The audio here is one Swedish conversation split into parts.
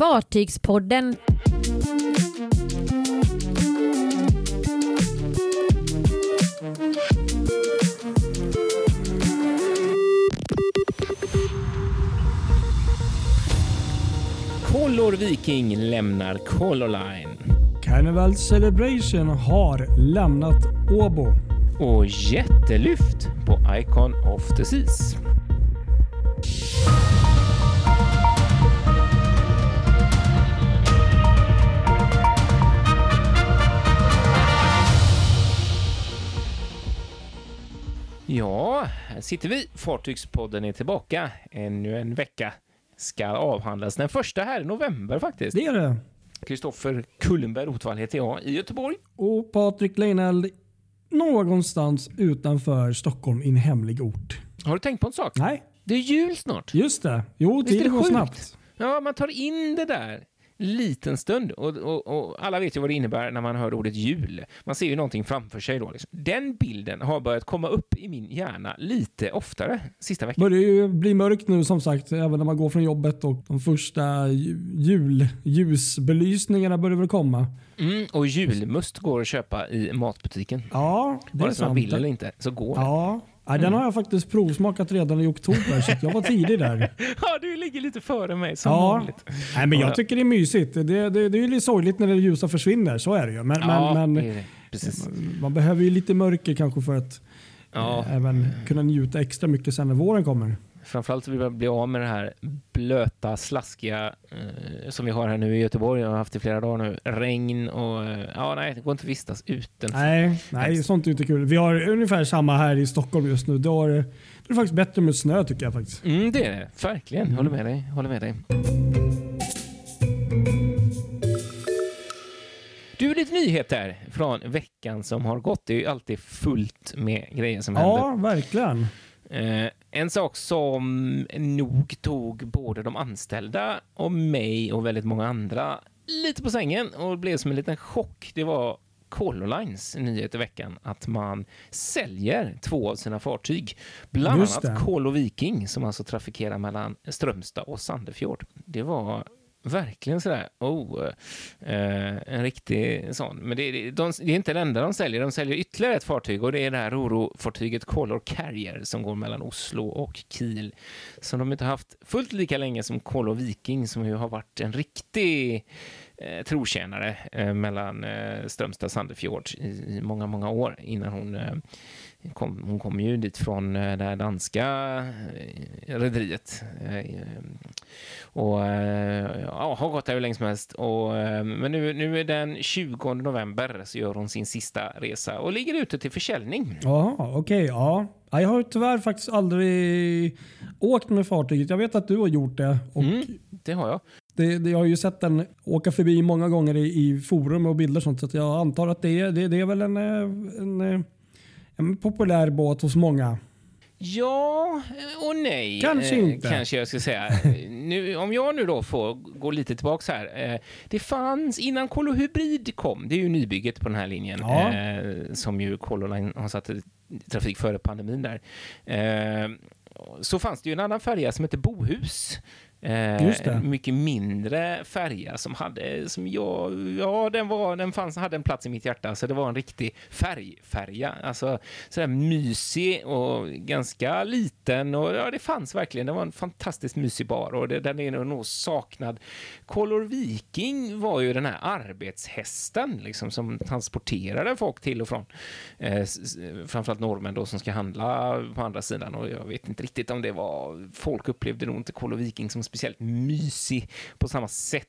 Fartygspodden. Color Viking lämnar Color Line. Carnival Celebration har lämnat Åbo. Och jättelyft på Icon of the Seas. Ja, här sitter vi. Fartygspodden är tillbaka. Ännu en vecka ska avhandlas. Den första här i november faktiskt. Det är det. Kristoffer Kullenberg Rotvall heter jag i Göteborg. Och Patrik Leineld någonstans utanför Stockholm i en hemlig ort. Har du tänkt på en sak? Nej, Det är jul snart. just det. Jo, tiden går snabbt. Ja, man tar in det där liten stund och, och, och alla vet ju vad det innebär när man hör ordet jul. Man ser ju någonting framför sig då. Liksom. Den bilden har börjat komma upp i min hjärna lite oftare sista veckan. börjar ju bli mörkt nu som sagt, även när man går från jobbet och de första jul, ljusbelysningarna börjar väl komma. Mm, och julmust går att köpa i matbutiken. Ja, det är Vare sig man vill eller inte så går det. Ja, ja den har jag faktiskt provsmakat redan i oktober så jag var tidig där. Ja, du ligger lite före mig som Ja. vanligt. Nej, men jag tycker det är mysigt. Det, det, det är ju sorgligt när det ljusa försvinner, så är det ju. Men, Ja, men, men. Precis. man behöver ju lite mörker kanske för att Ja. eh, även kunna njuta extra mycket sen när våren kommer. Framförallt så vill jag bli av med det här blöta, slaskiga eh, som vi har här nu i Göteborg. Jag har haft i flera dagar nu. Regn och eh, ja, nej, det går inte att vistas ute. Nej, nej sånt är inte kul. Vi har ungefär samma här i Stockholm just nu. Då är det, då är faktiskt bättre med snö tycker jag faktiskt. Mm, det är det. Verkligen. Håller med dig. Håller med dig. Du, lite nyheter från veckan som har gått. Det är ju alltid fullt med grejer som händer. Ja, verkligen. Eh, en sak som nog tog både de anställda och mig och väldigt många andra lite på sängen och blev som en liten chock. Det var Colorlines nyhet i veckan att man säljer två av ssina fartyg. Bland annat. Colo Viking som alltså trafikerar mellan Strömstad och Sandefjord. Det var verkligen sådär, oh, eh, en riktig sån. Men det, det, de, det är inte det enda de säljer. De säljer ytterligare ett fartyg och det är det här Roro-fartyget Color Carrier som går mellan Oslo och Kiel. Som de inte haft fullt lika länge som Color Viking som ju har varit en riktig eh, trotjänare eh, mellan eh, Strömstad och Sandefjord i, i många, många år innan hon eh, kom, hon kom ju dit från eh, det här danska eh, rederiet. Eh, och ja, har gått där hur länge som helst. Och, men nu, nu är den 20 november så gör hon sin sista resa och ligger ute till försäljning. Ja, okej. ja. Ja, Jag har tyvärr faktiskt aldrig åkt med fartyget. Jag vet att du har gjort det. Mm, det har jag. det, det, jag har ju sett den åka förbi många gånger i, i forum och bilder och sånt. Så att jag antar att det är, det, det är väl en, en, en populär båt hos många. Ja och nej. Kanske eh, inte. Kanske jag ska säga. nu, om jag nu då får gå lite tillbaka här. Eh, det fanns innan Colo Hybrid kom, det är ju nybygget på den här linjen, Ja. eh, som ju Colo Line har satt i trafik före pandemin där. Eh, så fanns det ju en annan färja som hette Bohus. Eh, mycket mindre färja som hade, som jag, ja den var, den fanns, hade en plats i mitt hjärta, så det var en riktig färgfärja. Alltså sådär mysig och ganska liten och ja, det fanns verkligen, det var en fantastiskt mysig bar och det, den är nog saknad. Color Viking var ju den här arbetshästen liksom som transporterade folk till och från. Eh, framförallt norrmän då som ska handla på andra sidan och jag vet inte riktigt om det var, folk upplevde nog inte Color Viking som speciellt mysig på samma sätt.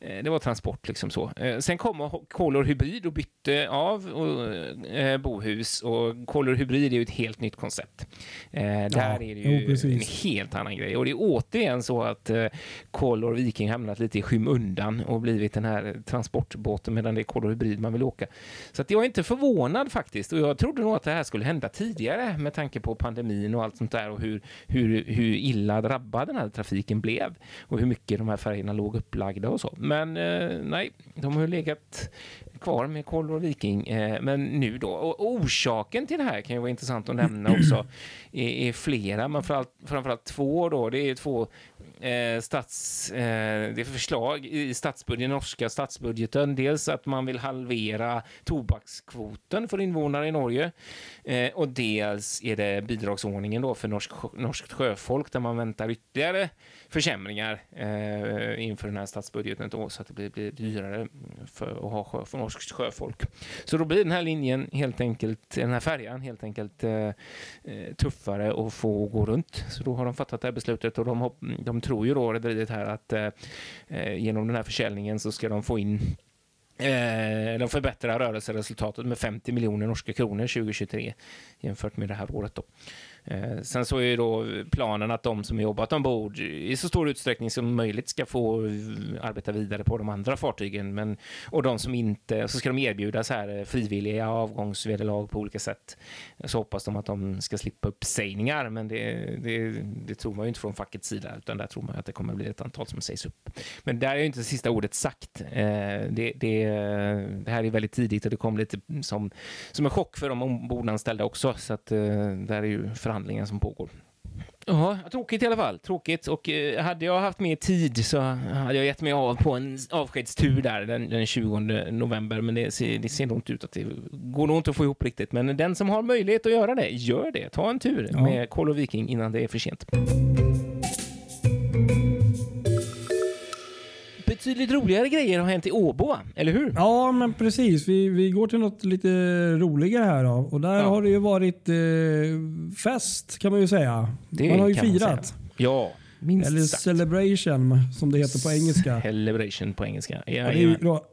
Eh, Det var transport liksom så. Eh, Sen kom Color Hybrid och bytte av och, eh, Bohus och Color Hybrid är ju ett helt nytt koncept. Där är det jo, ju precis. en helt annan grej och det är återigen så att Color Viking hamnat lite i skymundan och blivit den här transportbåten medan det är Color Hybrid man vill åka. Så att jag är inte förvånad faktiskt och jag trodde nog att det här skulle hända tidigare med tanke på pandemin och allt sånt där och hur, hur, hur illa drabbad den här trafiken blev och hur mycket de här färgerna låg upplagda och så. Men eh, nej, de har ju legat kvar med Color Viking, eh, men nu då. Och orsaken till det här kan ju vara intressant att nämna också, är, är flera, men framförallt, framförallt två då. Det är två eh, stats, eh, det är förslag i statsbudgeten, norska statsbudgeten. Dels att man vill halvera tobakskvoten för invånare i Norge eh, och dels är det bidragsordningen då för norsk, norskt sjöfolk där man väntar ytterligare försämringar eh, inför den här statsbudgeten då, så att det blir, blir dyrare för att ha sjö, för norskt sjöfolk. Så då blir den här linjen helt enkelt, den här färjan helt enkelt eh, eh tuffare att få gå runt. Så då har de fattat det här beslutet och de, de tror ju då rederiet här att eh, eh, genom den här försäljningen så ska de få in Eh, de förbättrar rörelseresultatet med 50 miljoner norska kronor 2023 jämfört med det här året. Då. Eh, sen så är ju då planen att de som jobbat ombord i så stor utsträckning som möjligt ska få eh, arbeta vidare på de andra fartygen. Men, och de som inte, så ska de erbjudas här eh, frivilliga avgångsvederlag på olika sätt. Så hoppas de att de ska slippa uppsägningar, men det, det, det tror man ju inte från fackets sida, utan där tror man att det kommer bli ett antal som sägs upp. Men där är ju inte sista ordet sagt. Det, det, det här är väldigt tidigt och det kom lite som, som en chock för de ombordanställda också, så att där är ju förhandlingar som pågår. Ja, tråkigt i alla fall. Tråkigt. Och eh, hade jag haft mer tid så hade jag gett mig av på en avskedstur där den, den 20 november. Men det ser, det ser nog inte ut att det går nog inte att få ihop riktigt. Men den som har möjlighet att göra det, gör det. Ta en tur ja. med Call of Viking innan det är för sent. Betydligt roligare grejer har hänt i Åbo, eller hur? Ja, men precis. Vi, vi går till något lite roligare här. Då. Och där ja. har det ju varit eh, fest kan man ju säga. Det man har ju firat. Ja, minst Eller sagt. celebration som det heter på engelska. Celebration på engelska. Ja, ja, ja. Då,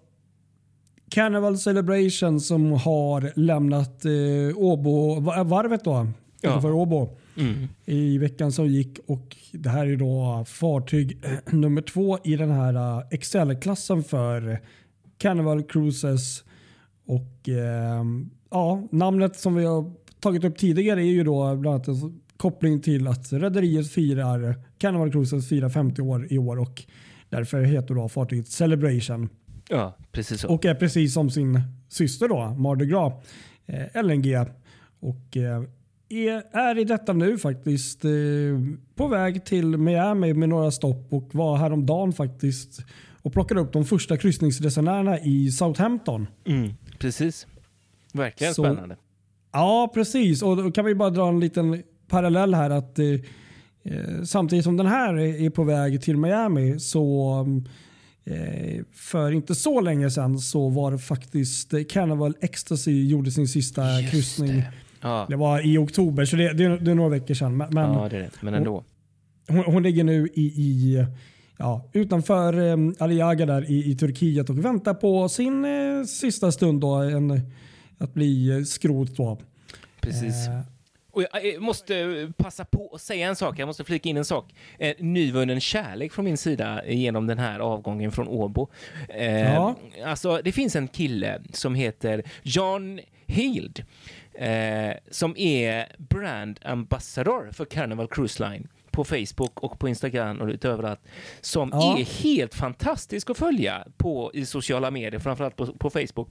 Carnival Celebration som har lämnat eh, Åbo, varvet då, ja. för Åbo mm. i veckan som gick. Och Det här är då fartyg nummer två i den här uh, Excel-klassen för Carnival Cruises. Och eh, ja, Namnet som vi har tagit upp tidigare är ju då bland annat en koppling till att rederiet firar Carnival Cruises firar 50 år i år och därför heter då fartyget Celebration. Ja, precis så. Och är precis som sin syster då, Mardi Gras, eh, LNG. Och eh, är i detta nu faktiskt eh, på väg till Miami med några stopp och var häromdagen faktiskt och plockade upp de första kryssningsresenärerna i Southampton. Mm, precis. Verkligen Så, spännande. Ja, precis. Och då kan vi bara dra en liten parallell här att eh, eh samtidigt som den här är på väg till Miami så eh, för inte så länge sedan så var det faktiskt Carnival Ecstasy gjorde sin sista Just kryssning. Det Ja. Det var i oktober, så det, det, det är några veckor sedan. Men, ja, det är det. Men ändå. Hon, hon ligger nu i, i ja, utanför um, Aliaga där i, i Turkiet och väntar på sin uh, sista stund då, en, att bli uh, skrot. Då. Precis. Uh, och jag måste passa på att säga en sak, jag måste flika in en sak. Eh, nyvunnen kärlek från min sida genom den här avgången från Åbo. Eh, ja. Alltså, det finns en kille som heter John Hild eh, som är brand ambassador för Carnival Cruise Line på Facebook och på Instagram och lite överallt som ja. är helt fantastisk att följa på i sociala medier, framförallt på, på Facebook.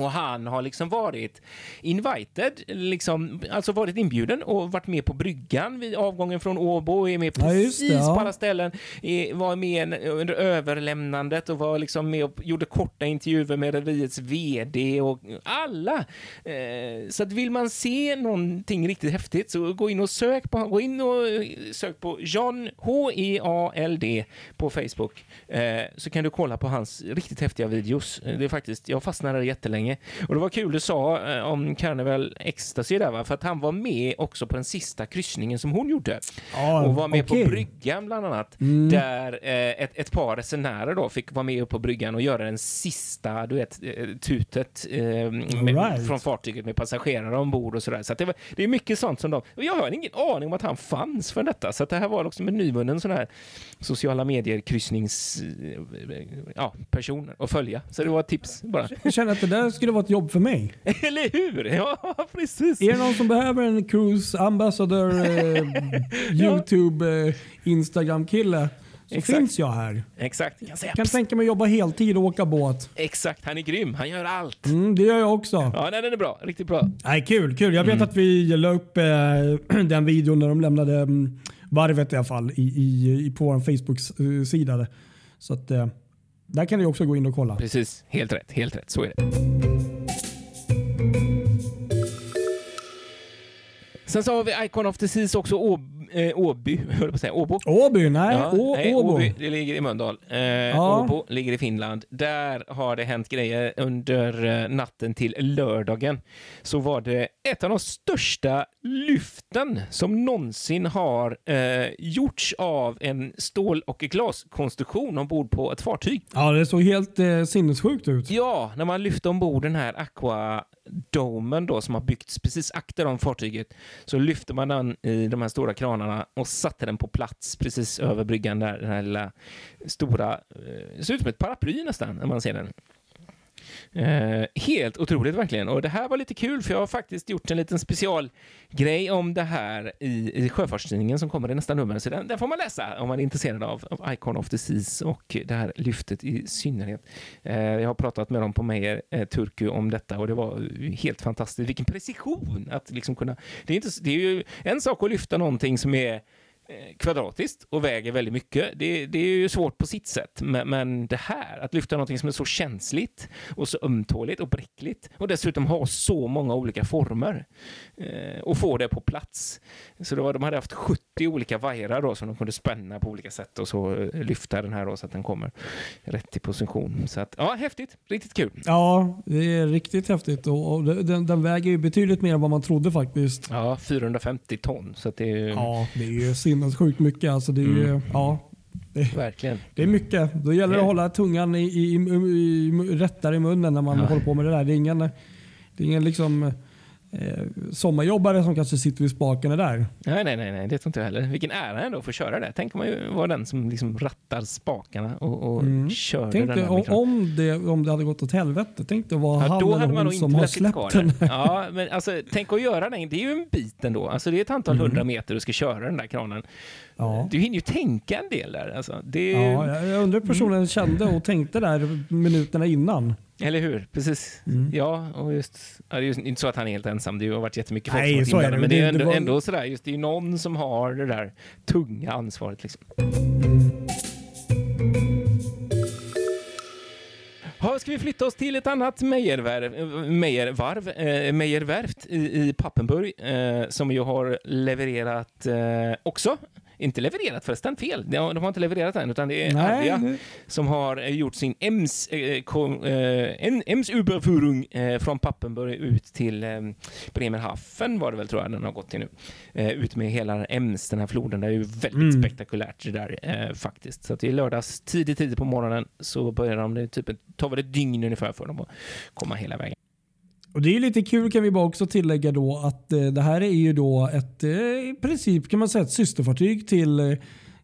Och han har liksom varit invited, liksom, alltså varit inbjuden och varit med på bryggan vid avgången från Åbo, är med precis ja, det, ja. på alla ställen, var med under överlämnandet och var liksom med och gjorde korta intervjuer med rederiets VD och alla. Eh, så att vill man se någonting riktigt häftigt så gå in och sök på, gå in och sök på John H-E-A-L-D på Facebook eh, så kan du kolla på hans riktigt häftiga videos. Det är faktiskt, jag fastnade jättelänge länge. Och det var kul du sa eh, om Carnival Ecstasy där va, för att han var med också på den sista kryssningen som hon gjorde. Ah, och var med okay. på bryggan bland annat, mm. där eh, ett, ett par resenärer då fick vara med upp på bryggan och göra den sista, du vet, eh, tutet eh, med, right. från fartyget med passagerare ombord och sådär. Så det, var, det är mycket sånt som de, och jag har ingen aning om att han fanns för detta, så det här var liksom en nyvunnen sån här sociala medier kryssnings, eh, ja, personer att följa. Så det var ett tips bara. Jag känner att det där skulle vara ett jobb för mig. Eller hur? Ja, precis. Är det någon som behöver en cruise ambassador, eh, Youtube, eh, Instagram-kille så Exakt. finns jag här. Exakt. Jag kan tänka mig att jobba heltid och åka båt. Exakt, han är grym. Han gör allt. Mm, det gör jag också. Ja, nej, den är bra. Riktigt bra. Nej, kul, kul. Jag vet mm. att vi la upp eh, den videon när de lämnade mm, varvet i alla fall i, i, på vår Facebook-sida. Så att, eh, där kan du också gå in och kolla. Precis, helt rätt. Helt rätt. Så är det. Sen så har vi Icon of the Seas också, eh, Åby, höll på att säga, Åbo. Åby, nej. Ja, Å, nej Åby, det ligger i Mölndal. Eh, ja. Åbo ligger i Finland. Där har det hänt grejer under eh, natten till lördagen. Så var det ett av de största lyften som någonsin har eh, gjorts av en stål och glaskonstruktion ombord på ett fartyg. Ja, det såg helt eh, sinnessjukt ut. Ja, när man lyfte ombord den här Aqua domen då som har byggts precis akter om fartyget så lyfte man den i de här stora kranarna och satte den på plats precis över bryggan där, den här lilla stora, det ser ut som ett paraply nästan när man ser den. Eh, helt otroligt verkligen. Och det här var lite kul för jag har faktiskt gjort en liten specialgrej om det här i, i Sjöfartstidningen som kommer i nästa nummer. Så den, den, får man läsa om man är intresserad av, av Icon of the Seas och det här lyftet i synnerhet. Eh, jag har pratat med dem på Meijer eh, Turku om detta och det var helt fantastiskt. Vilken precision att liksom kunna... Det är, inte, det är ju en sak att lyfta någonting som är kvadratiskt och väger väldigt mycket. Det, det, är ju svårt på sitt sätt, men, men, det här, att lyfta någonting som är så känsligt och så ömtåligt och bräckligt och dessutom ha så många olika former eh, och få det på plats. Så det var, de hade haft 70 olika vajrar då som de kunde spänna på olika sätt och så eh, lyfta den här då så att den kommer rätt i position. Så att, ja, häftigt. Riktigt kul. Ja, det är riktigt häftigt och, och den, den, väger ju betydligt mer än vad man trodde faktiskt. Ja, 450 ton. Så det är, ja, det är ju sinnessjukt mycket. Alltså det är, mm. ja, det, Verkligen. Det är mycket. Då gäller det att hålla tungan i, i, i, i rättare i munnen när man ja. håller på med det där. Det är ingen, det är ingen liksom eh, sommarjobbare som kanske sitter vid spaken där. Nej, nej, nej, nej, det tror inte jag heller. Vilken ära ändå att få köra det. Tänk om man ju vara den som liksom rattar spakarna och, och mm. kör Tänk den om, om, det, om det hade gått åt helvete. Tänk att vara ja, han eller hon som har släppt den. Ja, men alltså, tänk att göra den. Det är ju en bit ändå. Alltså, det är ett antal mm. hundra meter du ska köra den där kranen. Ja. Du hinner ju tänka en del där. Alltså, det... ja, jag undrar hur personen mm. kände och tänkte där minuterna innan. Eller hur? Precis. Mm. Ja, och just, ja, det är ju inte så att han är helt ensam. Det har varit jättemycket folk Nej, som har men det är ändå, det var... ändå sådär, just det är ju någon som har det där tunga ansvaret. Liksom. Ha, ska vi flytta oss till ett annat Meijervarv, eh, Meijerverft i, i Pappenburg, eh, som ju har levererat eh, också inte levererat förresten, fel. De har, de har inte levererat än, utan det är Nej. Arvia som har eh, gjort sin EMS, eh, kom, eh, EMS Überführung eh, från Pappenburg ut till eh, Bremerhaven var det väl tror jag den har gått till nu. Eh, ut med hela EMS, den här floden. Det är ju väldigt mm. spektakulärt det där eh, faktiskt. Så att i lördags tidigt, tidigt på morgonen så börjar de, det typ, tar väl ett dygn ungefär för dem att komma hela vägen. Och Det är lite kul kan vi bara också tillägga då att eh, det här är ju då ett eh, i princip kan man säga ett systerfartyg till eh,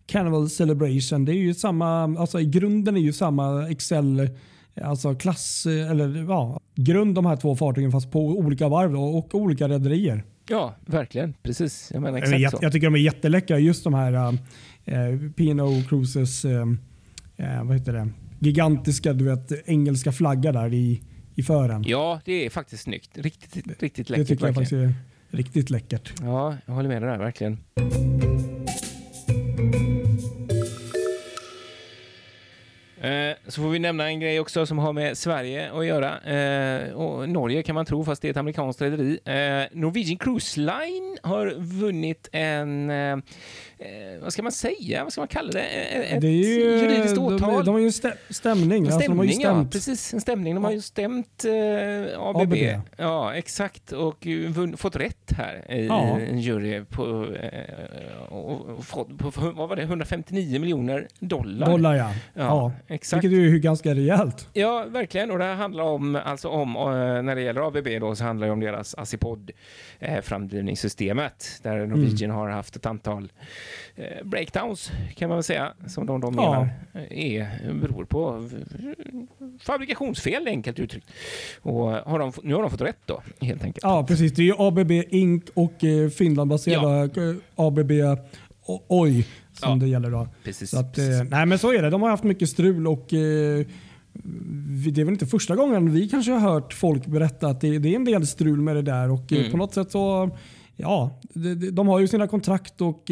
Carnival Celebration. Det är ju samma, alltså i grunden är ju samma Excel alltså klass eller ja, grund de här två fartygen fast på olika varv då, och olika rederier. Ja, verkligen. Precis. Jag menar exakt jag, så. Jag tycker de är jätteläckra. Just de här äh, P&O Cruises, äh, vad heter det? gigantiska du vet, engelska flagga där i i fören. Ja, det är faktiskt snyggt. Riktigt, riktigt läckert. Det tycker jag verkligen. faktiskt är riktigt läckert. Ja, jag håller med dig där verkligen. Eh, så får vi nämna en grej också som har med Sverige att göra. Eh, och Norge kan man tro, fast det är ett amerikanskt rederi. Eh, Norwegian Cruise Line har vunnit en eh, vad ska man säga, vad ska man kalla det? Ett det är ju, juridiskt åtal. De, de har ju stämning. En stämning, alltså, ju stämt. ja. Precis, en stämning. De har ju stämt eh, ABB. ABB. Ja, exakt. Och vunn, fått rätt här i ja. en jury på, eh, och, fått, på, vad var det, 159 miljoner dollar. Dollar ja. ja, ja. Exakt. Vilket är ju ganska rejält. Ja, verkligen. Och det här handlar om, alltså om, eh, när det gäller ABB då, så handlar det om deras Assipod eh, framdrivningssystemet där Norwegian mm. har haft ett antal Eh, breakdowns kan man väl säga, som de, de menar är, beror på fabrikationsfel enkelt uttryckt. Och har de, nu har de fått rätt då helt enkelt. Ja precis, det är ju ABB Inc och eh, Finlandbaserade ja. ABB Oj som ja, det gäller. Då. Precis, så, att, precis. nej, men så är det. De har haft mycket strul och eh, det är väl inte första gången vi kanske har hört folk berätta att det, det är en del strul med det där och mm. på något sätt så Ja, de har ju sina kontrakt och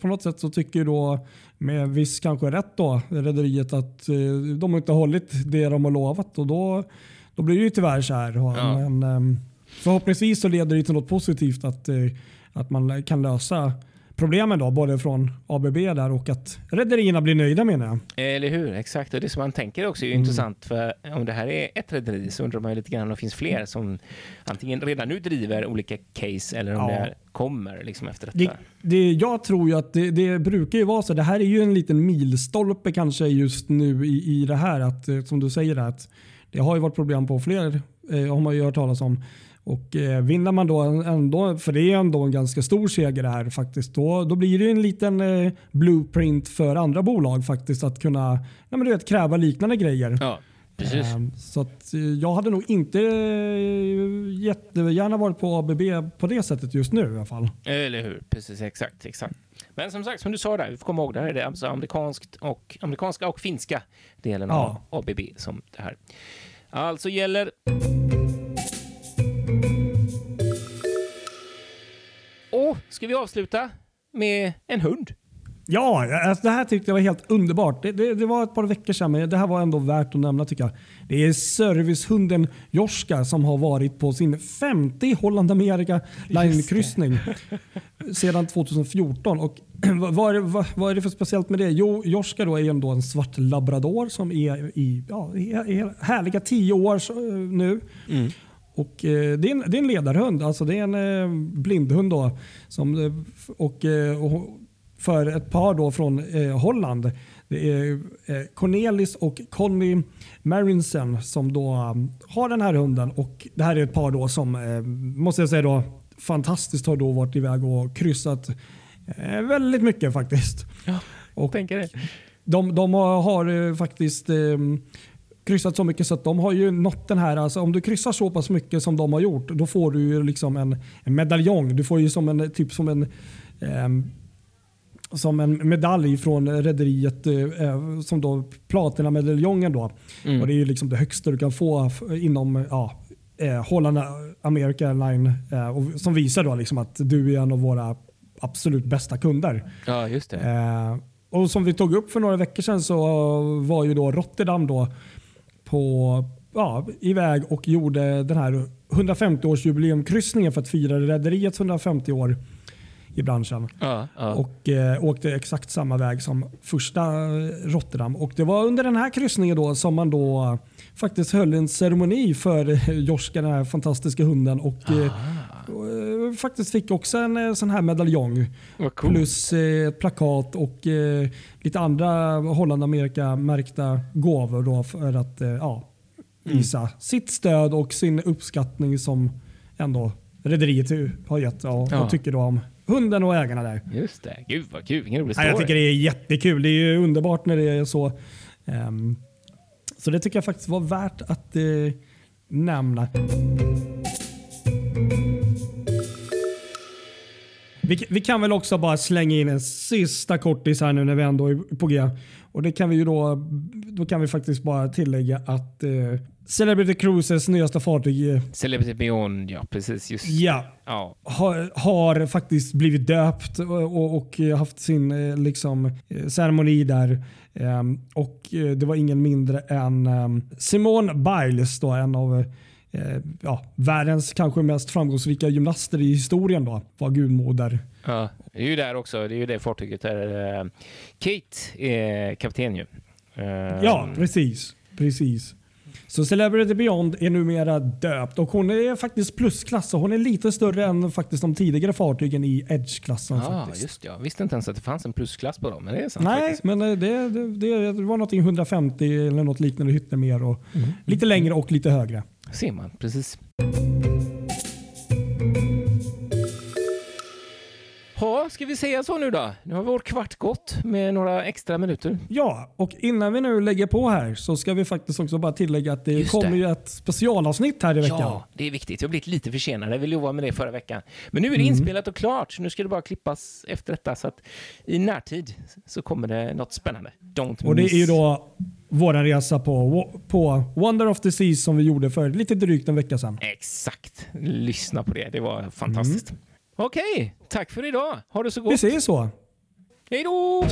på något sätt så tycker då med viss kanske rätt då rederiet att de inte har hållit det de har lovat och då, då blir det ju tyvärr så här. Ja. Men, ehm, förhoppningsvis så leder det till något positivt att, att man kan lösa problemen då, både från ABB där och att rederierna blir nöjda menar jag. Eller hur, exakt. Och det som man tänker också är mm. intressant för om det här är ett rederi så undrar man ju lite grann om det finns fler som antingen redan nu driver olika case eller om ja. det kommer liksom efter detta. Det, det, jag tror ju att det, det, brukar ju vara så. Det här är ju en liten milstolpe kanske just nu i, i det här att eh, som du säger att det har ju varit problem på fler eh, har man ju hört talas om. Och eh, vinner man då ändå, för det är ändå en ganska stor seger det här faktiskt, då, då blir det en liten eh, blueprint för andra bolag faktiskt att kunna nej, men du vet, kräva liknande grejer. Ja, precis. Eh, så att, eh, jag hade nog inte eh, jättegärna varit på ABB på det sättet just nu i alla fall. Eller hur, precis exakt. exakt. Men som sagt, som du sa där, vi får komma ihåg, det här är det alltså amerikanskt och, amerikanska och finska delen ja. av ABB som det här alltså gäller. Ska vi avsluta med en hund? Ja, alltså det här tyckte jag var helt underbart. Det, det, det, var ett par veckor sedan, men det här var ändå värt att nämna tycker jag. Det är servicehunden Joska som har varit på sin femte Holland America Line-kryssning sedan 2014. Och vad, är det, vad, vad, är det för speciellt med det? Jo, Joska då är ändå en svart labrador som är i ja, är härliga tio år nu. Mm. Och, eh, det, är en, det är en ledarhund, alltså det är en eh, blindhund. Då, som, eh, och, eh, och, för ett par då från eh, Holland. Det är Cornelis och Conny Marinsen som då har den här hunden. Och Det här är ett par då som, måste jag säga, då, fantastiskt har då varit iväg och kryssat väldigt mycket faktiskt. Ja, och tänker det. De, de har, har faktiskt kryssat så mycket så att de har ju nått den här, alltså om du kryssar så pass mycket som de har gjort, då får du ju liksom en, en medaljong. Du får ju som en, typ som en eh, som en medalj från rederiet, eh, som då platinamedaljongen då. Mm. Och det är ju liksom det högsta du kan få inom ja, eh, Holland America Line eh, och, som visar då liksom att du är en av våra absolut bästa kunder. Ja, just det. Eh, och Som vi tog upp för några veckor sedan så var ju då Rotterdam då på, ja, iväg och gjorde den här 150-årsjubileumkryssningen för att fira rederiets 150 år i branschen. Ja, ja. Och eh, åkte exakt samma väg som första eh, Rotterdam. Och det var under den här kryssningen då som man då faktiskt höll en ceremoni för Joska, den här fantastiska hunden. Och eh, eh, faktiskt fick också en eh, sån här medaljong. Cool. Plus eh, ett plakat och lite andra Holland-Amerika-märkta gåvor då för att ja, mm. visa mm. sitt stöd och sin uppskattning som ändå rederiet har gett och, ja. och tycker då om hunden och ägarna där. Just det. Gud vad kul. Vilken rolig story. Jag tycker det är jättekul. Det är ju underbart när det är så. Um, så det tycker jag faktiskt var värt att nämna. Vi, vi, kan väl också bara slänga in en sista kortis här nu när vi ändå är på G. Och det kan vi ju då, då kan vi faktiskt bara tillägga att uh, Celebrity Cruises nyaste fartyg. Eh, Celebrity Beyond, ja precis. Just. Ja. ja. Har, har faktiskt blivit döpt och, och haft sin eh, liksom, eh, ceremoni där. Um, och Det var ingen mindre än um, Simone Biles, då, en av ja, världens kanske mest framgångsrika gymnaster i historien. Då, var gudmoder. Ja, det är ju där också. Det är ju det fartyget där uh, Kate är kapten ju. Uh, ja, precis. precis. Så Celebrity Beyond är numera döpt och hon är faktiskt plusklass. hon är lite större än faktiskt de tidigare fartygen i Edge-klassen. Ja, ah, just Jag visste inte ens att det fanns en plusklass på dem. Men det är sant, Nej, faktiskt. men det, det, det, var något 150 eller något liknande hytter mer. Och mm. Lite längre och lite högre. Ser man, precis. Ha, ska vi säga så nu då? Nu har vår kvart gått med några extra minuter. Ja, och innan vi nu lägger på här så ska vi faktiskt också bara tillägga att det Just kommer det. ju ett specialavsnitt här i veckan. Ja, det är viktigt. Jag har blivit lite försenad. Vi lovade med det förra veckan. Men nu är det mm. inspelat och klart. Så nu ska det bara klippas efter detta. Så att i närtid så kommer det något spännande. Don't och det miss. är ju då vår resa på, på Wonder of the Seas som vi gjorde för lite drygt en vecka sedan. Exakt. Lyssna på det. Det var fantastiskt. Mm. Okej, tack för idag. Ha det så gott. Vi ses så. Hej då!